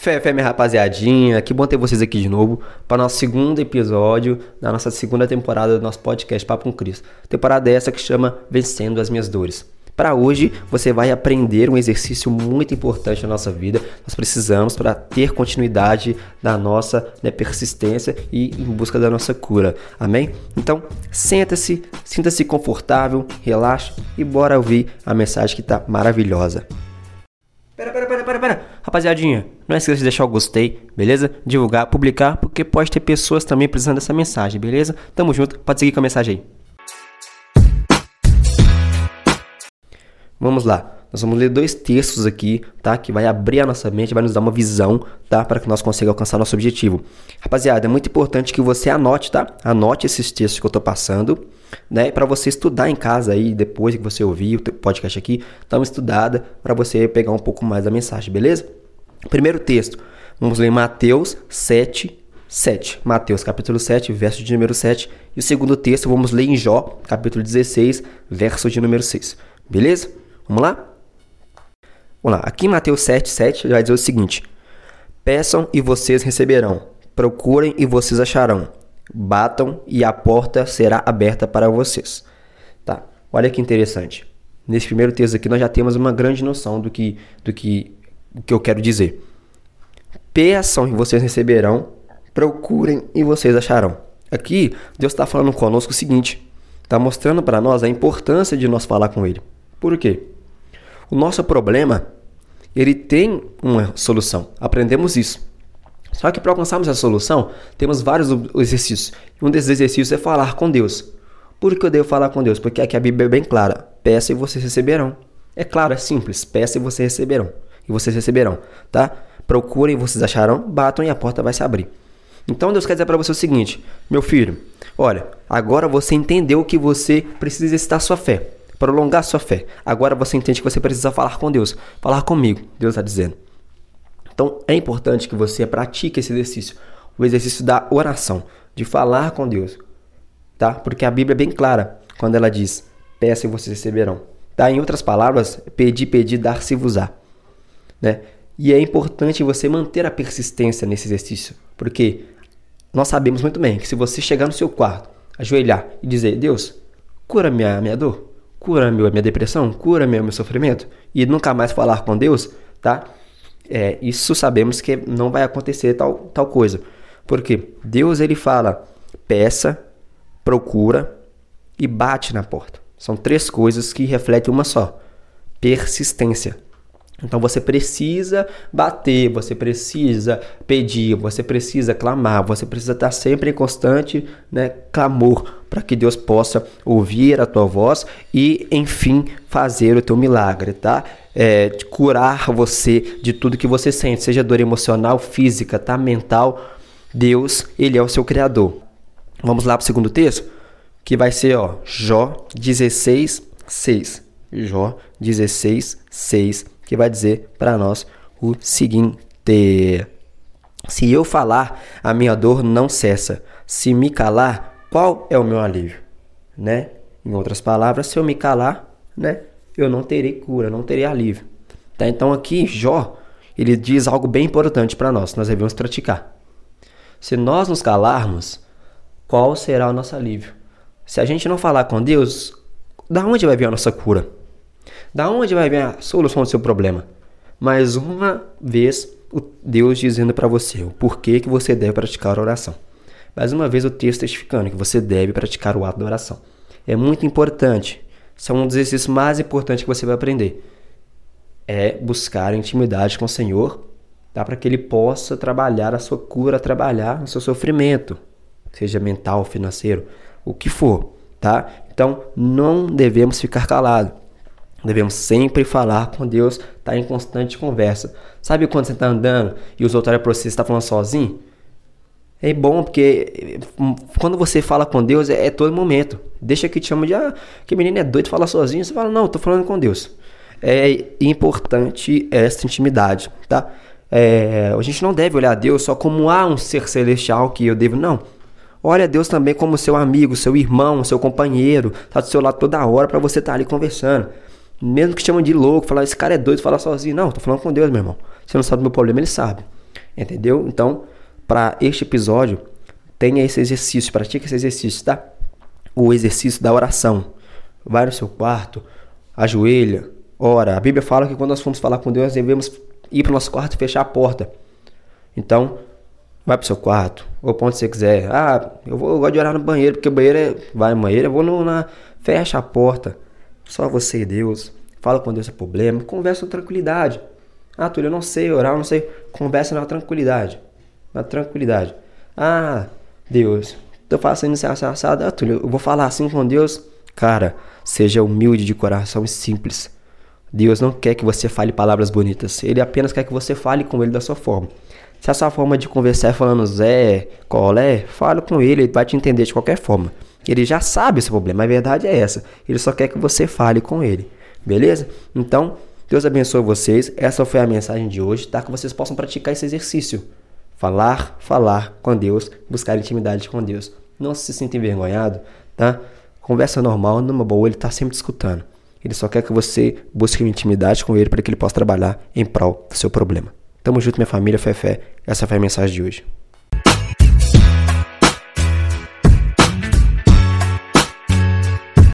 Fé, fé, minha rapaziadinha, que bom ter vocês aqui de novo para nosso segundo episódio da nossa segunda temporada do nosso podcast Papo com Cristo. Temporada essa que chama Vencendo as Minhas Dores. Para hoje, você vai aprender um exercício muito importante na nossa vida. Nós precisamos para ter continuidade da nossa né, persistência e em busca da nossa cura. Amém? Então, senta-se, sinta-se confortável, relaxa e bora ouvir a mensagem que está maravilhosa. Pera, pera, pera, pera, pera. Rapaziadinha, não esqueça de deixar o gostei, beleza? Divulgar, publicar, porque pode ter pessoas também precisando dessa mensagem, beleza? Tamo junto, pode seguir com a mensagem aí. Vamos lá. Nós vamos ler dois textos aqui, tá? Que vai abrir a nossa mente, vai nos dar uma visão, tá? Para que nós consigamos alcançar nosso objetivo. Rapaziada, é muito importante que você anote, tá? Anote esses textos que eu tô passando né? Para você estudar em casa aí, depois que você ouvir o podcast aqui, dá uma estudada para você pegar um pouco mais da mensagem, beleza? Primeiro texto, vamos ler Mateus 7, 7. Mateus capítulo 7, verso de número 7. E o segundo texto, vamos ler em Jó, capítulo 16, verso de número 6. Beleza? Vamos lá? Vamos lá. Aqui em Mateus 7, 7, vai dizer o seguinte: Peçam e vocês receberão. Procurem e vocês acharão batam e a porta será aberta para vocês. Tá? Olha que interessante. Nesse primeiro texto aqui nós já temos uma grande noção do que do que, do que eu quero dizer. Peçam e vocês receberão, procurem e vocês acharão. Aqui Deus está falando conosco o seguinte: está mostrando para nós a importância de nós falar com Ele. Por quê? O nosso problema ele tem uma solução. Aprendemos isso. Só que para alcançarmos essa solução, temos vários exercícios. Um desses exercícios é falar com Deus. Por que eu devo falar com Deus? Porque aqui a Bíblia é bem clara. Peça e vocês receberão. É claro, é simples. Peça e vocês receberão. E vocês receberão, tá? Procurem vocês acharão, batam e a porta vai se abrir. Então Deus quer dizer para você o seguinte, meu filho, olha, agora você entendeu que você precisa exercitar sua fé, prolongar sua fé. Agora você entende que você precisa falar com Deus, falar comigo, Deus está dizendo. Então é importante que você pratique esse exercício, o exercício da oração, de falar com Deus, tá? Porque a Bíblia é bem clara quando ela diz: peça e vocês receberão. Tá? Em outras palavras, pedir, pedir, dar-se-vos-á. Né? E é importante você manter a persistência nesse exercício, porque nós sabemos muito bem que se você chegar no seu quarto, ajoelhar e dizer: Deus, cura minha, minha dor, cura minha, minha depressão, cura meu, meu sofrimento, e nunca mais falar com Deus, tá? é, isso sabemos que não vai acontecer tal, tal coisa. Porque Deus ele fala, peça, procura e bate na porta. São três coisas que refletem uma só: persistência. Então você precisa bater, você precisa pedir, você precisa clamar, você precisa estar sempre em constante né, clamor para que Deus possa ouvir a tua voz e, enfim, fazer o teu milagre, tá? É, curar você de tudo que você sente, seja dor emocional, física, tá? Mental. Deus, Ele é o seu Criador. Vamos lá para o segundo texto, que vai ser ó, Jó 16, 6. Jó 16, 6 que vai dizer para nós o seguinte: Se eu falar, a minha dor não cessa. Se me calar, qual é o meu alívio? Né? Em outras palavras, se eu me calar, né, eu não terei cura, não terei alívio. Tá? Então aqui Jó, ele diz algo bem importante para nós, nós devemos praticar. Se nós nos calarmos, qual será o nosso alívio? Se a gente não falar com Deus, da onde vai vir a nossa cura? Da onde vai vir a solução do seu problema? Mais uma vez, Deus dizendo para você o porquê que você deve praticar a oração. Mais uma vez, o texto testificando que você deve praticar o ato da oração. É muito importante. São um dos exercícios mais importantes que você vai aprender. É buscar intimidade com o Senhor, tá? para que Ele possa trabalhar a sua cura, trabalhar no seu sofrimento, seja mental, financeiro, o que for, tá? Então, não devemos ficar calados. Devemos sempre falar com Deus, estar tá em constante conversa. Sabe quando você está andando e os outros olham para você e está falando sozinho? É bom porque hum, quando você fala com Deus é, é todo momento. Deixa que te chama de ah, que menino é doido falar sozinho. Você fala, não, estou falando com Deus. É importante essa intimidade, tá? É, a gente não deve olhar Deus só como ah, um ser celestial que eu devo, não. Olha Deus também como seu amigo, seu irmão, seu companheiro, tá do seu lado toda hora para você estar tá ali conversando. Mesmo que chamam de louco, falar esse cara é doido, falar sozinho. Não, tô falando com Deus, meu irmão. Você não sabe do meu problema, ele sabe. Entendeu? Então, para este episódio, tenha esse exercício, pratique esse exercício, tá? O exercício da oração. Vai no seu quarto, ajoelha, ora. A Bíblia fala que quando nós formos falar com Deus, devemos ir para o nosso quarto e fechar a porta. Então, vai para o seu quarto, ou para onde você quiser. Ah, eu, vou, eu gosto de orar no banheiro, porque o banheiro é. Vai no banheiro, eu vou no, na. Fecha a porta. Só você e Deus. Fala com Deus o problema. Conversa com tranquilidade. Ah, Túlio, eu não sei orar, eu não sei. Conversa na tranquilidade. Na tranquilidade. Ah, Deus, tô fazendo isso assado. Ah, Túlio, eu vou falar assim com Deus. Cara, seja humilde de coração e simples. Deus não quer que você fale palavras bonitas. Ele apenas quer que você fale com ele da sua forma. Se a sua forma de conversar é falando Zé, Colé, fale com ele, ele vai te entender de qualquer forma. Ele já sabe seu problema, a verdade é essa. Ele só quer que você fale com ele. Beleza? Então, Deus abençoe vocês. Essa foi a mensagem de hoje, tá? Que vocês possam praticar esse exercício. Falar, falar com Deus, buscar intimidade com Deus. Não se sinta envergonhado, tá? Conversa normal, numa boa, ele está sempre te escutando. Ele só quer que você busque intimidade com ele para que ele possa trabalhar em prol do seu problema. Tamo junto, minha família, fé, fé. Essa foi a mensagem de hoje.